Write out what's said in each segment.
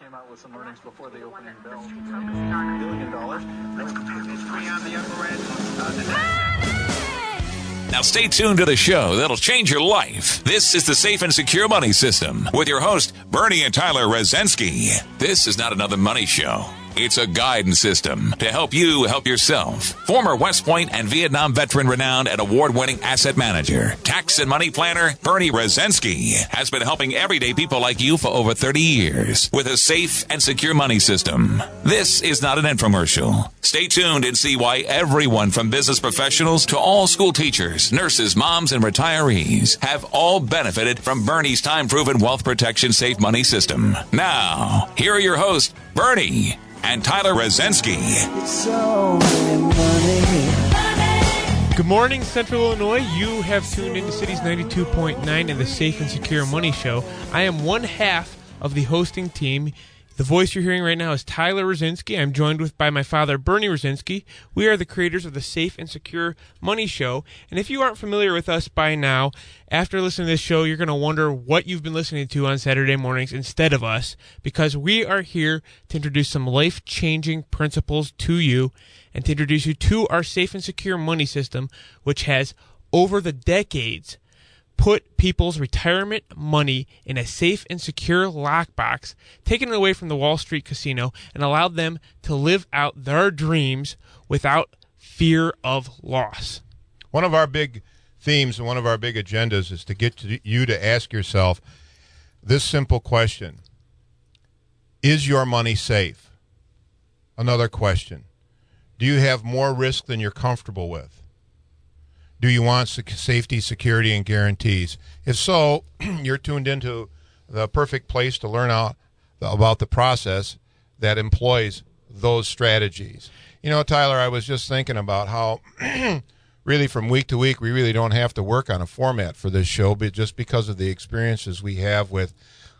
came out with some earnings before the opening bell. Billion dollars. Now stay tuned to the show that'll change your life. This is the Safe and Secure Money System with your host, Bernie and Tyler Rozensky. This is not another money show. It's a guidance system to help you help yourself. Former West Point and Vietnam veteran renowned and award winning asset manager, tax and money planner, Bernie Rozensky has been helping everyday people like you for over 30 years with a safe and secure money system. This is not an infomercial. Stay tuned and see why everyone from business professionals to all school teachers, nurses, moms, and retirees have all benefited from Bernie's time proven wealth protection safe money system. Now, here are your hosts, Bernie and Tyler Rozensky. Good morning, Central Illinois. You have tuned into Cities 92.9 and the Safe and Secure Money Show. I am one half of the hosting team. The voice you're hearing right now is Tyler Rosinski. I'm joined with by my father, Bernie Rosinski. We are the creators of the Safe and Secure Money Show. And if you aren't familiar with us by now, after listening to this show, you're going to wonder what you've been listening to on Saturday mornings instead of us, because we are here to introduce some life changing principles to you and to introduce you to our safe and secure money system, which has over the decades put people's retirement money in a safe and secure lockbox, taken it away from the Wall Street casino, and allowed them to live out their dreams without fear of loss. One of our big themes and one of our big agendas is to get to you to ask yourself this simple question Is your money safe? Another question Do you have more risk than you're comfortable with? Do you want safety, security, and guarantees? If so, you're tuned into the perfect place to learn out about the process that employs those strategies. You know, Tyler, I was just thinking about how really from week to week we really don't have to work on a format for this show, but just because of the experiences we have with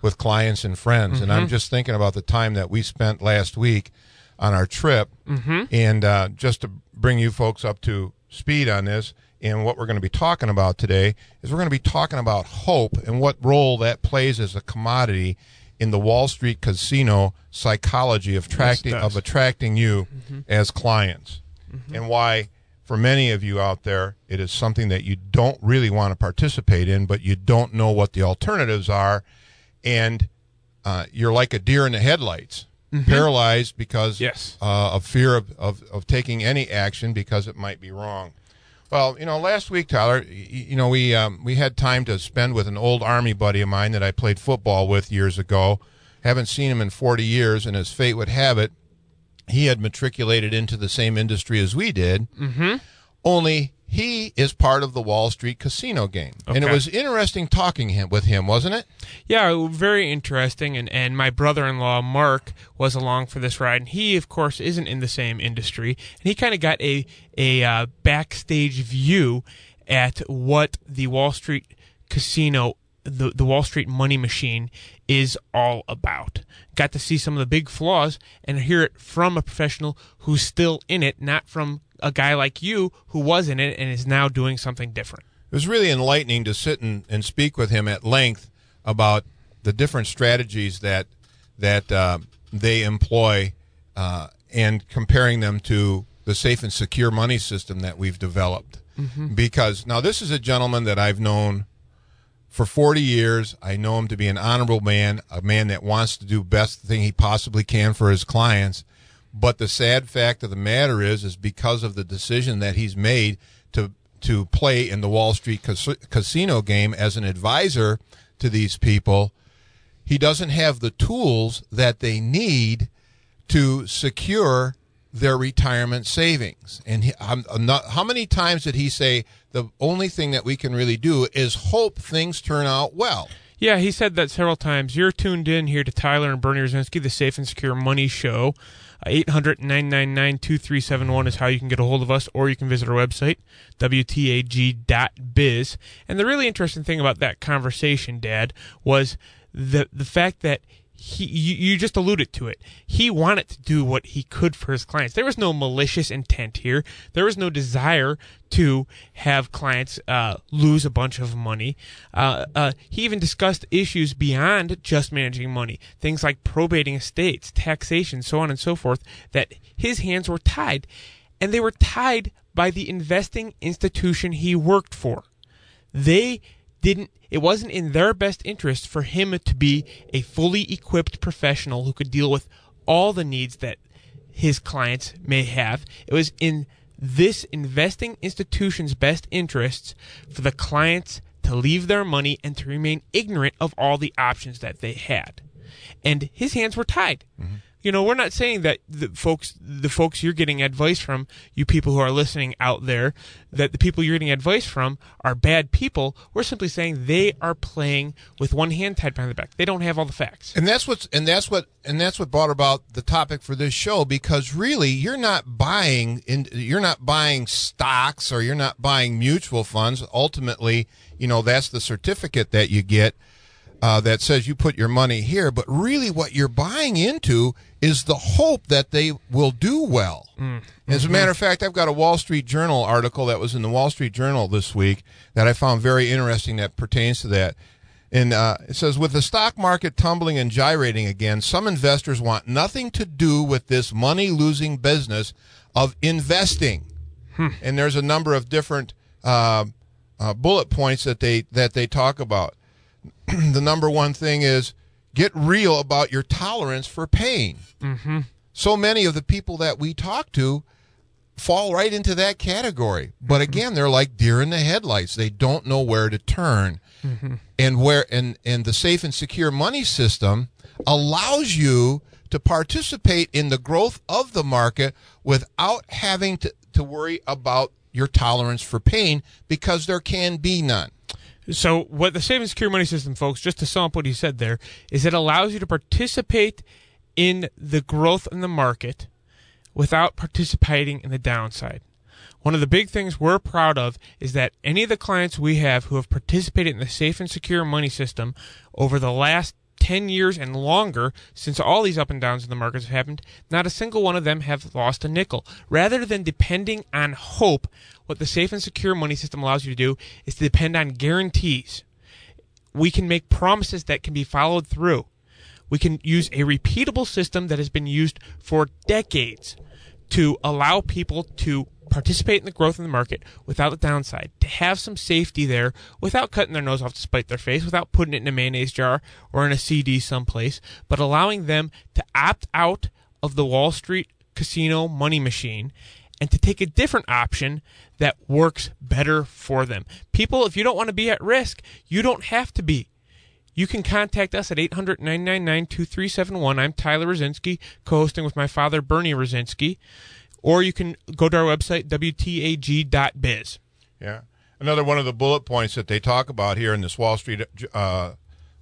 with clients and friends. Mm-hmm. And I'm mm-hmm. just thinking about the time that we spent last week on our trip, mm-hmm. and uh, just to bring you folks up to speed on this and what we're going to be talking about today is we're going to be talking about hope and what role that plays as a commodity in the Wall Street casino psychology of attracting of attracting you mm-hmm. as clients, mm-hmm. and why for many of you out there it is something that you don't really want to participate in, but you don't know what the alternatives are, and uh, you're like a deer in the headlights. Mm-hmm. Paralyzed because yes. uh, of fear of, of, of taking any action because it might be wrong. Well, you know, last week, Tyler, you know, we um, we had time to spend with an old Army buddy of mine that I played football with years ago. Haven't seen him in 40 years, and as fate would have it, he had matriculated into the same industry as we did. Mm-hmm. Only he is part of the Wall Street casino game. Okay. And it was interesting talking him, with him, wasn't it? Yeah, very interesting. And, and my brother in law, Mark, was along for this ride. And he, of course, isn't in the same industry. And he kind of got a, a uh, backstage view at what the Wall Street casino the the Wall Street money machine is all about. Got to see some of the big flaws and hear it from a professional who's still in it, not from a guy like you who was in it and is now doing something different. It was really enlightening to sit and, and speak with him at length about the different strategies that that uh, they employ uh, and comparing them to the safe and secure money system that we've developed. Mm-hmm. Because now this is a gentleman that I've known for 40 years. I know him to be an honorable man, a man that wants to do best thing he possibly can for his clients. But the sad fact of the matter is, is because of the decision that he's made to to play in the Wall Street cas- casino game as an advisor to these people, he doesn't have the tools that they need to secure their retirement savings. And he, I'm, I'm not, how many times did he say the only thing that we can really do is hope things turn out well? Yeah, he said that several times. You're tuned in here to Tyler and Bernie Rosinski, the Safe and Secure Money Show. 800 999 2371 is how you can get a hold of us, or you can visit our website, WTAG.biz. And the really interesting thing about that conversation, Dad, was the, the fact that he you, you just alluded to it. He wanted to do what he could for his clients. There was no malicious intent here. There was no desire to have clients uh, lose a bunch of money. Uh, uh, he even discussed issues beyond just managing money, things like probating estates, taxation, so on and so forth. That his hands were tied, and they were tied by the investing institution he worked for. They didn't it wasn't in their best interest for him to be a fully equipped professional who could deal with all the needs that his clients may have. It was in this investing institution's best interests for the clients to leave their money and to remain ignorant of all the options that they had. And his hands were tied. Mm-hmm you know, we're not saying that the folks, the folks you're getting advice from, you people who are listening out there, that the people you're getting advice from are bad people. We're simply saying they are playing with one hand tied behind the back. They don't have all the facts. And that's what's, and that's what, and that's what brought about the topic for this show because really you're not buying in, you're not buying stocks or you're not buying mutual funds. Ultimately, you know, that's the certificate that you get uh, that says you put your money here, but really what you're buying into is the hope that they will do well. Mm. As a mm-hmm. matter of fact, I've got a Wall Street Journal article that was in the Wall Street Journal this week that I found very interesting that pertains to that. And uh, it says, with the stock market tumbling and gyrating again, some investors want nothing to do with this money losing business of investing. Hmm. And there's a number of different uh, uh, bullet points that they that they talk about. the number one thing is get real about your tolerance for pain. Mm-hmm. So many of the people that we talk to fall right into that category. But mm-hmm. again, they're like deer in the headlights. They don't know where to turn. Mm-hmm. And where and and the safe and secure money system allows you to participate in the growth of the market without having to, to worry about your tolerance for pain because there can be none. So, what the and Secure Money System, folks, just to sum up what he said there, is it allows you to participate in the growth in the market without participating in the downside. One of the big things we're proud of is that any of the clients we have who have participated in the safe and secure money system over the last 10 years and longer since all these up and downs in the markets have happened, not a single one of them have lost a nickel. Rather than depending on hope, what the safe and secure money system allows you to do is to depend on guarantees. We can make promises that can be followed through. We can use a repeatable system that has been used for decades to allow people to participate in the growth in the market without the downside, to have some safety there without cutting their nose off to spite their face, without putting it in a mayonnaise jar or in a CD someplace, but allowing them to opt out of the Wall Street casino money machine and to take a different option that works better for them. People, if you don't want to be at risk, you don't have to be. You can contact us at 800 999 2371. I'm Tyler Rosinski, co hosting with my father, Bernie Rosinski or you can go to our website, WTAG.biz. Yeah. Another one of the bullet points that they talk about here in this Wall Street uh,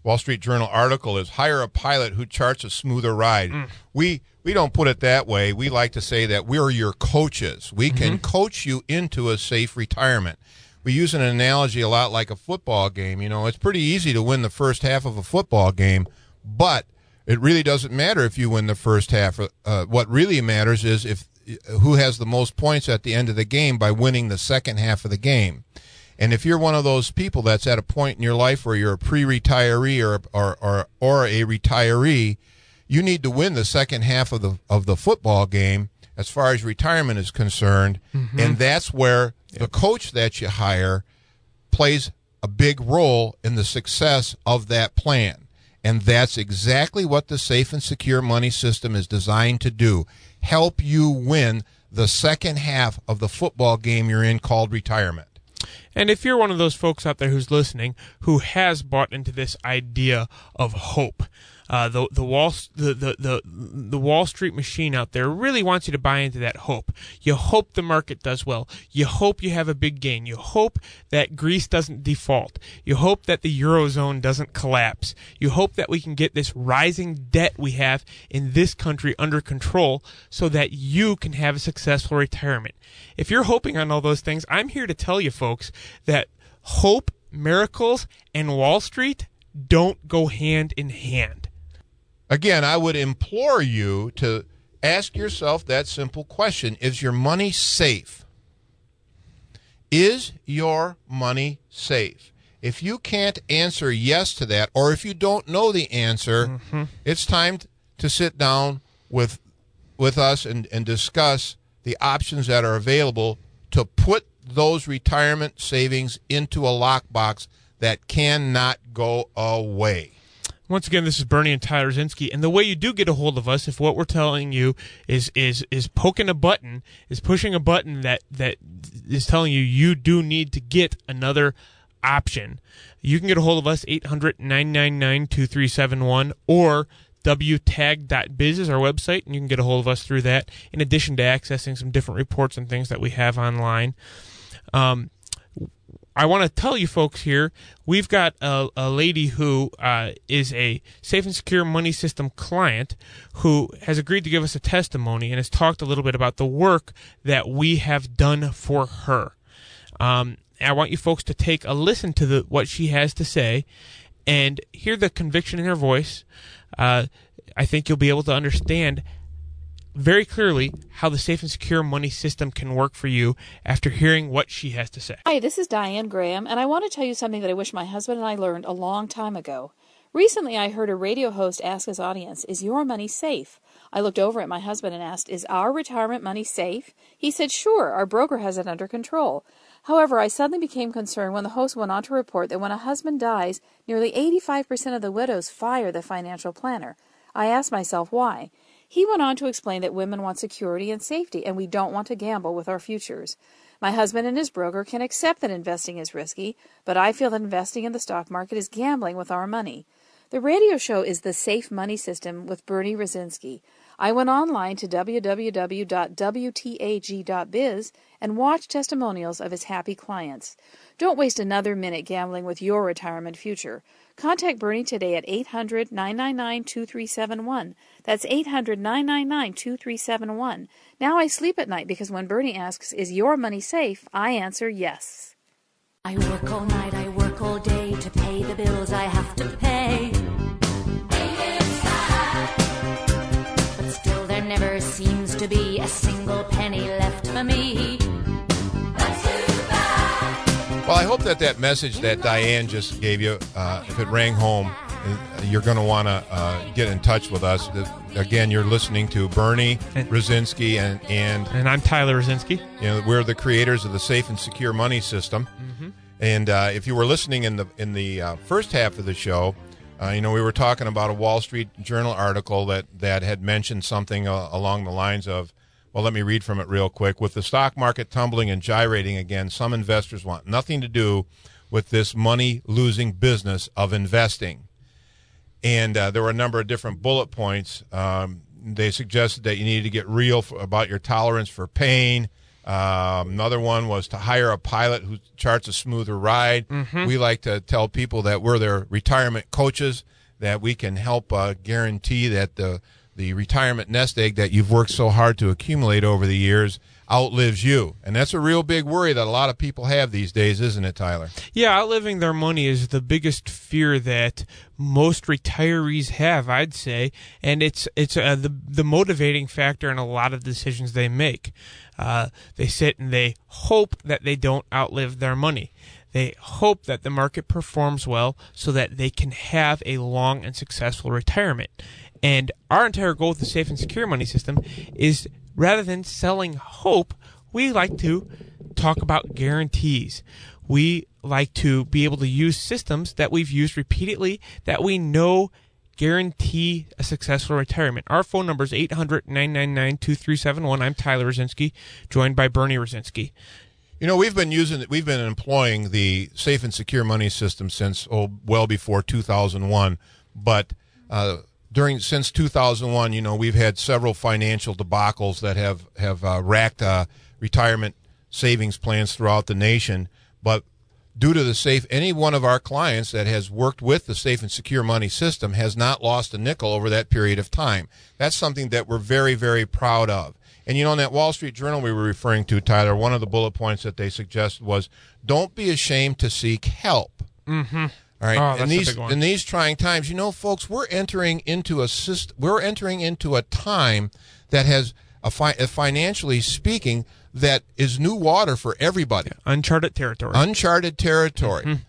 Wall Street Journal article is hire a pilot who charts a smoother ride. Mm. We we don't put it that way. We like to say that we're your coaches. We mm-hmm. can coach you into a safe retirement. We use an analogy a lot like a football game. You know, it's pretty easy to win the first half of a football game, but it really doesn't matter if you win the first half. Uh, what really matters is if who has the most points at the end of the game by winning the second half of the game. And if you're one of those people that's at a point in your life where you're a pre-retiree or or or, or a retiree, you need to win the second half of the of the football game as far as retirement is concerned, mm-hmm. and that's where yep. the coach that you hire plays a big role in the success of that plan. And that's exactly what the safe and secure money system is designed to do help you win the second half of the football game you're in called retirement. And if you're one of those folks out there who's listening who has bought into this idea of hope, uh, the the Wall the, the the the Wall Street machine out there really wants you to buy into that hope. You hope the market does well. You hope you have a big gain. You hope that Greece doesn't default. You hope that the eurozone doesn't collapse. You hope that we can get this rising debt we have in this country under control so that you can have a successful retirement. If you're hoping on all those things, I'm here to tell you folks that hope, miracles, and Wall Street don't go hand in hand. Again, I would implore you to ask yourself that simple question Is your money safe? Is your money safe? If you can't answer yes to that, or if you don't know the answer, mm-hmm. it's time to sit down with with us and, and discuss the options that are available to put those retirement savings into a lockbox that cannot go away. Once again, this is Bernie and Tyler Zinski, and the way you do get a hold of us, if what we're telling you is is is poking a button, is pushing a button that that is telling you you do need to get another option, you can get a hold of us 800-999-2371 or wtag.biz is our website, and you can get a hold of us through that. In addition to accessing some different reports and things that we have online. Um, I want to tell you folks here, we've got a, a lady who uh, is a safe and secure money system client who has agreed to give us a testimony and has talked a little bit about the work that we have done for her. Um, I want you folks to take a listen to the, what she has to say and hear the conviction in her voice. Uh, I think you'll be able to understand very clearly how the safe and secure money system can work for you after hearing what she has to say. Hi, this is Diane Graham, and I want to tell you something that I wish my husband and I learned a long time ago. Recently, I heard a radio host ask his audience, Is your money safe? I looked over at my husband and asked, Is our retirement money safe? He said, Sure, our broker has it under control. However, I suddenly became concerned when the host went on to report that when a husband dies, nearly 85% of the widows fire the financial planner. I asked myself why. He went on to explain that women want security and safety, and we don't want to gamble with our futures. My husband and his broker can accept that investing is risky, but I feel that investing in the stock market is gambling with our money. The radio show is The Safe Money System with Bernie Rosinski. I went online to www.wtag.biz and watched testimonials of his happy clients. Don't waste another minute gambling with your retirement future. Contact Bernie today at 800 999 2371. That's 800 999 2371. Now I sleep at night because when Bernie asks, Is your money safe? I answer yes. I work all night, I work all day to pay the bills I have to pay. Never seems to be a single penny left for me. Well, I hope that that message that Diane just gave you, uh, if it rang home, uh, you're going to want to uh, get in touch with us. Again, you're listening to Bernie Rosinski and and and I'm Tyler Rosinski. You know, we're the creators of the Safe and Secure Money System. Mm-hmm. And uh, if you were listening in the in the uh, first half of the show, uh, you know, we were talking about a Wall Street Journal article that, that had mentioned something uh, along the lines of, well, let me read from it real quick. With the stock market tumbling and gyrating again, some investors want nothing to do with this money losing business of investing. And uh, there were a number of different bullet points. Um, they suggested that you needed to get real for, about your tolerance for pain. Um, another one was to hire a pilot who charts a smoother ride. Mm-hmm. We like to tell people that we're their retirement coaches, that we can help uh, guarantee that the the retirement nest egg that you've worked so hard to accumulate over the years outlives you. And that's a real big worry that a lot of people have these days, isn't it, Tyler? Yeah, outliving their money is the biggest fear that most retirees have, I'd say, and it's it's uh, the the motivating factor in a lot of decisions they make. Uh, they sit and they hope that they don't outlive their money. They hope that the market performs well so that they can have a long and successful retirement. And our entire goal with the safe and secure money system is rather than selling hope, we like to talk about guarantees. We like to be able to use systems that we've used repeatedly that we know guarantee a successful retirement. Our phone number is 800 999 2371. I'm Tyler Rosinski, joined by Bernie Rosinski. You know, we've been using, we've been employing the safe and secure money system since, oh, well before 2001. But uh, during since 2001, you know, we've had several financial debacles that have have uh, racked uh, retirement savings plans throughout the nation. But due to the safe, any one of our clients that has worked with the safe and secure money system has not lost a nickel over that period of time. That's something that we're very, very proud of. And you know, in that Wall Street Journal we were referring to, Tyler, one of the bullet points that they suggested was don't be ashamed to seek help. Mm-hmm. All right, Oh, in these in these trying times, you know, folks, we're entering into a syst- we're entering into a time that has a, fi- a financially speaking that is new water for everybody, Uncharted territory. uncharted territory, Mm-hmm.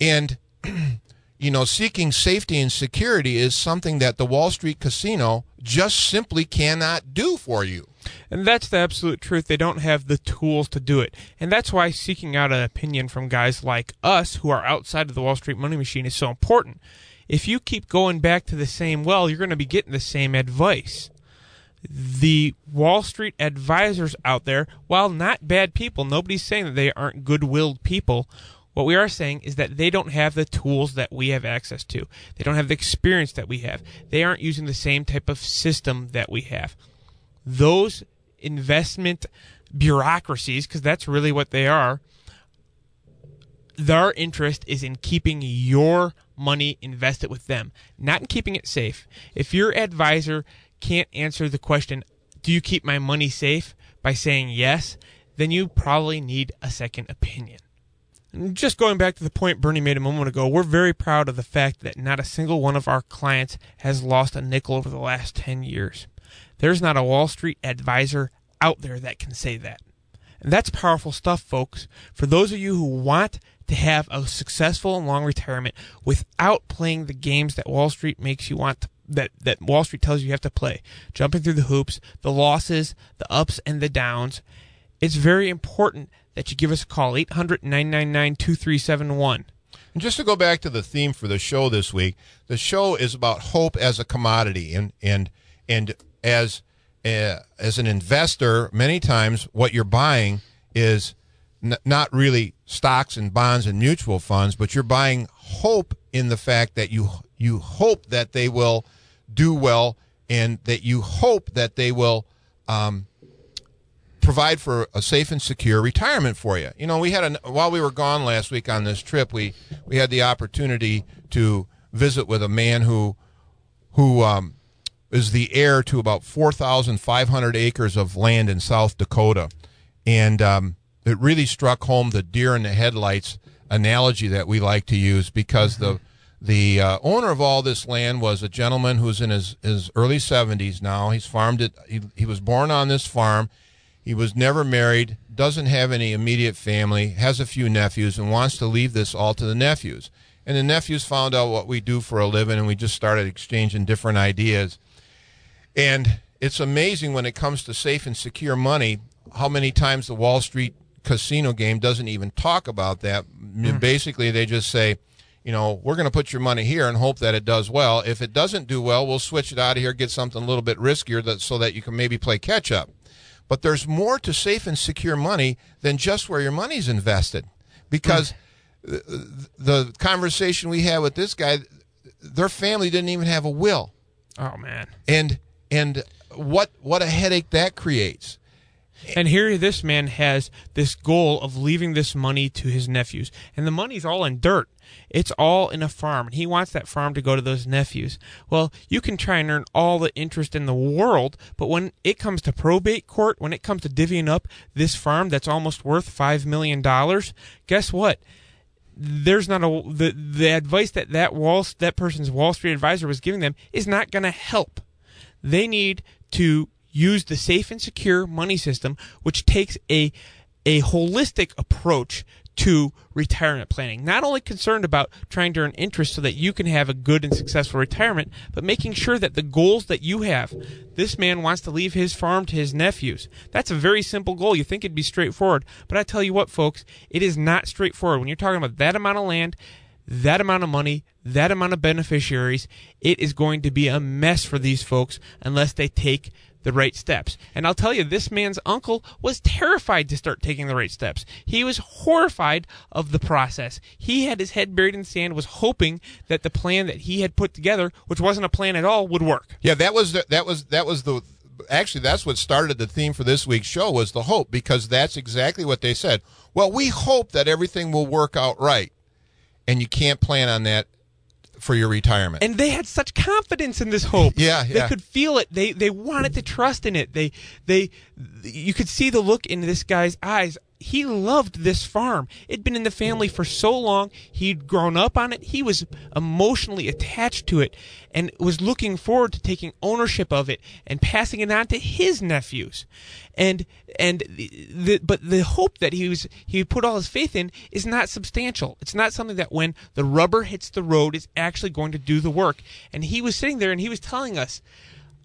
and you know, seeking safety and security is something that the Wall Street casino just simply cannot do for you. And that's the absolute truth. They don't have the tools to do it. And that's why seeking out an opinion from guys like us who are outside of the Wall Street money machine is so important. If you keep going back to the same well, you're going to be getting the same advice. The Wall Street advisors out there, while not bad people, nobody's saying that they aren't good willed people. What we are saying is that they don't have the tools that we have access to. They don't have the experience that we have. They aren't using the same type of system that we have those investment bureaucracies, because that's really what they are, their interest is in keeping your money invested with them, not in keeping it safe. If your advisor can't answer the question, do you keep my money safe by saying yes, then you probably need a second opinion. Just going back to the point Bernie made a moment ago, we're very proud of the fact that not a single one of our clients has lost a nickel over the last 10 years. There's not a Wall Street advisor out there that can say that. And that's powerful stuff, folks. For those of you who want to have a successful and long retirement without playing the games that Wall Street makes you want to, that, that Wall Street tells you you have to play, jumping through the hoops, the losses, the ups and the downs, it's very important that you give us a call, 800 999 2371. And just to go back to the theme for the show this week, the show is about hope as a commodity, and and and as uh, as an investor, many times what you're buying is n- not really stocks and bonds and mutual funds, but you're buying hope in the fact that you you hope that they will do well, and that you hope that they will. Um, provide for a safe and secure retirement for you. You know, we had a while we were gone last week on this trip, we we had the opportunity to visit with a man who who um, is the heir to about 4,500 acres of land in South Dakota, and um, it really struck home the deer in the headlights analogy that we like to use because the the uh, owner of all this land was a gentleman who's in his, his early 70s now. He's farmed it. He, he was born on this farm. He was never married, doesn't have any immediate family, has a few nephews, and wants to leave this all to the nephews. And the nephews found out what we do for a living, and we just started exchanging different ideas. And it's amazing when it comes to safe and secure money how many times the Wall Street casino game doesn't even talk about that. Mm-hmm. Basically, they just say, you know, we're going to put your money here and hope that it does well. If it doesn't do well, we'll switch it out of here, get something a little bit riskier that, so that you can maybe play catch up. But there's more to safe and secure money than just where your money's invested. Because mm. the, the conversation we had with this guy, their family didn't even have a will. Oh, man. And and what what a headache that creates. And here this man has this goal of leaving this money to his nephews. And the money's all in dirt. It's all in a farm. And he wants that farm to go to those nephews. Well, you can try and earn all the interest in the world, but when it comes to probate court, when it comes to divvying up this farm that's almost worth $5 million, guess what? There's not a the the advice that that wall that person's Wall Street advisor was giving them is not going to help. They need to use the safe and secure money system, which takes a a holistic approach to retirement planning. Not only concerned about trying to earn interest so that you can have a good and successful retirement, but making sure that the goals that you have. This man wants to leave his farm to his nephews. That's a very simple goal. You think it'd be straightforward, but I tell you what, folks, it is not straightforward. When you're talking about that amount of land, that amount of money, that amount of beneficiaries, it is going to be a mess for these folks unless they take the right steps. And I'll tell you, this man's uncle was terrified to start taking the right steps. He was horrified of the process. He had his head buried in sand, was hoping that the plan that he had put together, which wasn't a plan at all, would work. Yeah, that was the, that was that was the actually that's what started the theme for this week's show was the hope because that's exactly what they said. Well, we hope that everything will work out right. And you can't plan on that for your retirement. And they had such confidence in this hope. Yeah, They could feel it. They they wanted to trust in it. They they you could see the look in this guy's eyes he loved this farm. It'd been in the family for so long. He'd grown up on it. He was emotionally attached to it and was looking forward to taking ownership of it and passing it on to his nephews. And and the, but the hope that he was he put all his faith in is not substantial. It's not something that when the rubber hits the road is actually going to do the work. And he was sitting there and he was telling us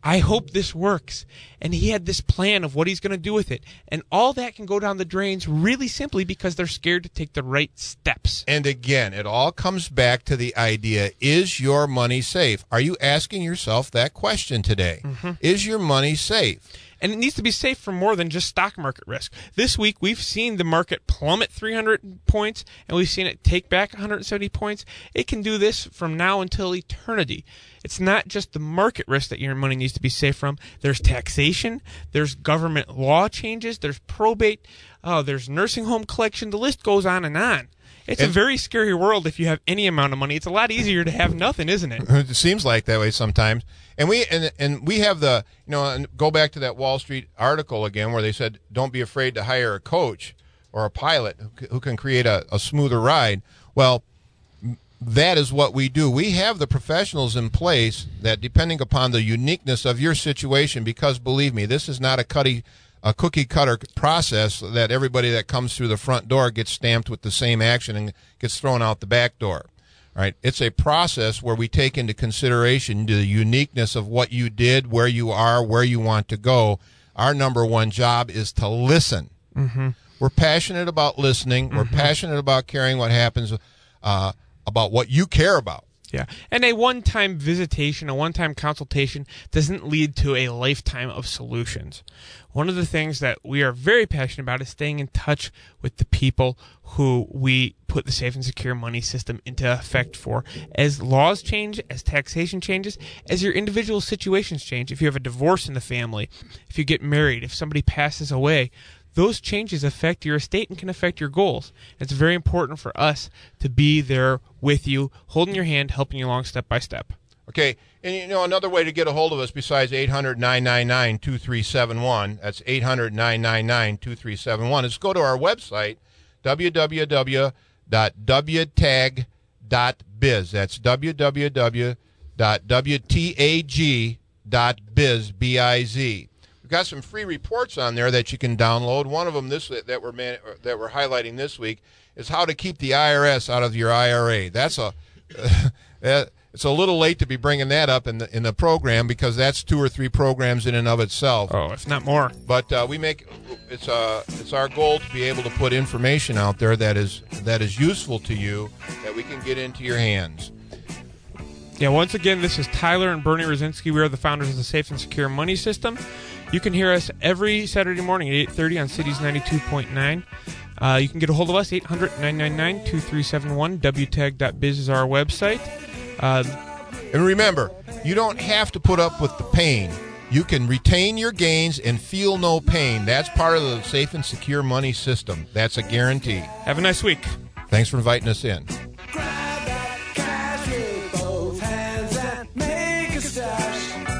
I hope this works. And he had this plan of what he's going to do with it. And all that can go down the drains really simply because they're scared to take the right steps. And again, it all comes back to the idea is your money safe? Are you asking yourself that question today? Mm-hmm. Is your money safe? And it needs to be safe from more than just stock market risk. This week, we've seen the market plummet 300 points, and we've seen it take back 170 points. It can do this from now until eternity. It's not just the market risk that your money needs to be safe from. There's taxation, there's government law changes, there's probate, oh, there's nursing home collection. The list goes on and on. It's a very scary world if you have any amount of money. It's a lot easier to have nothing, isn't it? It seems like that way sometimes. And we and and we have the you know and go back to that Wall Street article again where they said don't be afraid to hire a coach or a pilot who, can create a, a smoother ride. Well, that is what we do. We have the professionals in place that depending upon the uniqueness of your situation because believe me, this is not a cutty a cookie cutter process that everybody that comes through the front door gets stamped with the same action and gets thrown out the back door. All right. It's a process where we take into consideration the uniqueness of what you did, where you are, where you want to go. Our number one job is to listen. Mm-hmm. We're passionate about listening. We're passionate about caring what happens, uh, about what you care about. Yeah. And a one time visitation, a one time consultation doesn't lead to a lifetime of solutions. One of the things that we are very passionate about is staying in touch with the people who we put the safe and secure money system into effect for. As laws change, as taxation changes, as your individual situations change, if you have a divorce in the family, if you get married, if somebody passes away, those changes affect your estate and can affect your goals. It's very important for us to be there with you, holding your hand, helping you along step by step. Okay, and you know another way to get a hold of us besides 800-999-2371, that's 800-999-2371, is go to our website, www.wtag.biz. That's www.wtag.biz, B-I-Z. We've got some free reports on there that you can download. One of them this that we're man, that we're highlighting this week is how to keep the IRS out of your IRA. That's a it's a little late to be bringing that up in the in the program because that's two or three programs in and of itself. Oh, if not more. But uh, we make it's uh it's our goal to be able to put information out there that is that is useful to you that we can get into your hands. Yeah, once again, this is Tyler and Bernie Rosinski. We are the founders of the Safe and Secure Money System. You can hear us every Saturday morning at 8.30 on Cities 92.9. Uh, you can get a hold of us, 800-999-2371. WTAG.biz is our website. Uh, And remember, you don't have to put up with the pain. You can retain your gains and feel no pain. That's part of the safe and secure money system. That's a guarantee. have a nice week. Thanks for inviting us in. Grab that cash with both hands and make a stash.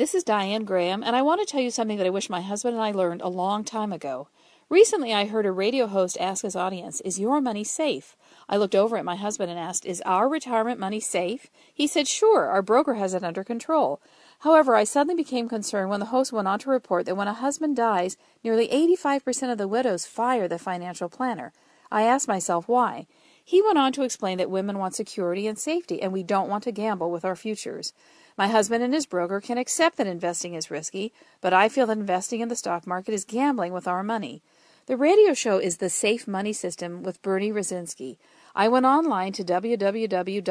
This is Diane Graham, and I want to tell you something that I wish my husband and I learned a long time ago. Recently, I heard a radio host ask his audience, Is your money safe? I looked over at my husband and asked, Is our retirement money safe? He said, Sure, our broker has it under control. However, I suddenly became concerned when the host went on to report that when a husband dies, nearly 85% of the widows fire the financial planner. I asked myself why. He went on to explain that women want security and safety, and we don't want to gamble with our futures. My husband and his broker can accept that investing is risky, but I feel that investing in the stock market is gambling with our money. The radio show is The Safe Money System with Bernie Rosinski. I went online to www.wtag.biz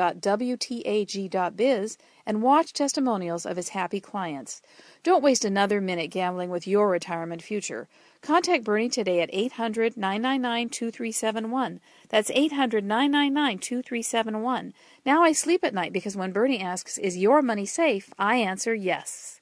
and watched testimonials of his happy clients. Don't waste another minute gambling with your retirement future. Contact Bernie today at 800 999 2371. That's 800 999 2371. Now I sleep at night because when Bernie asks, Is your money safe? I answer yes.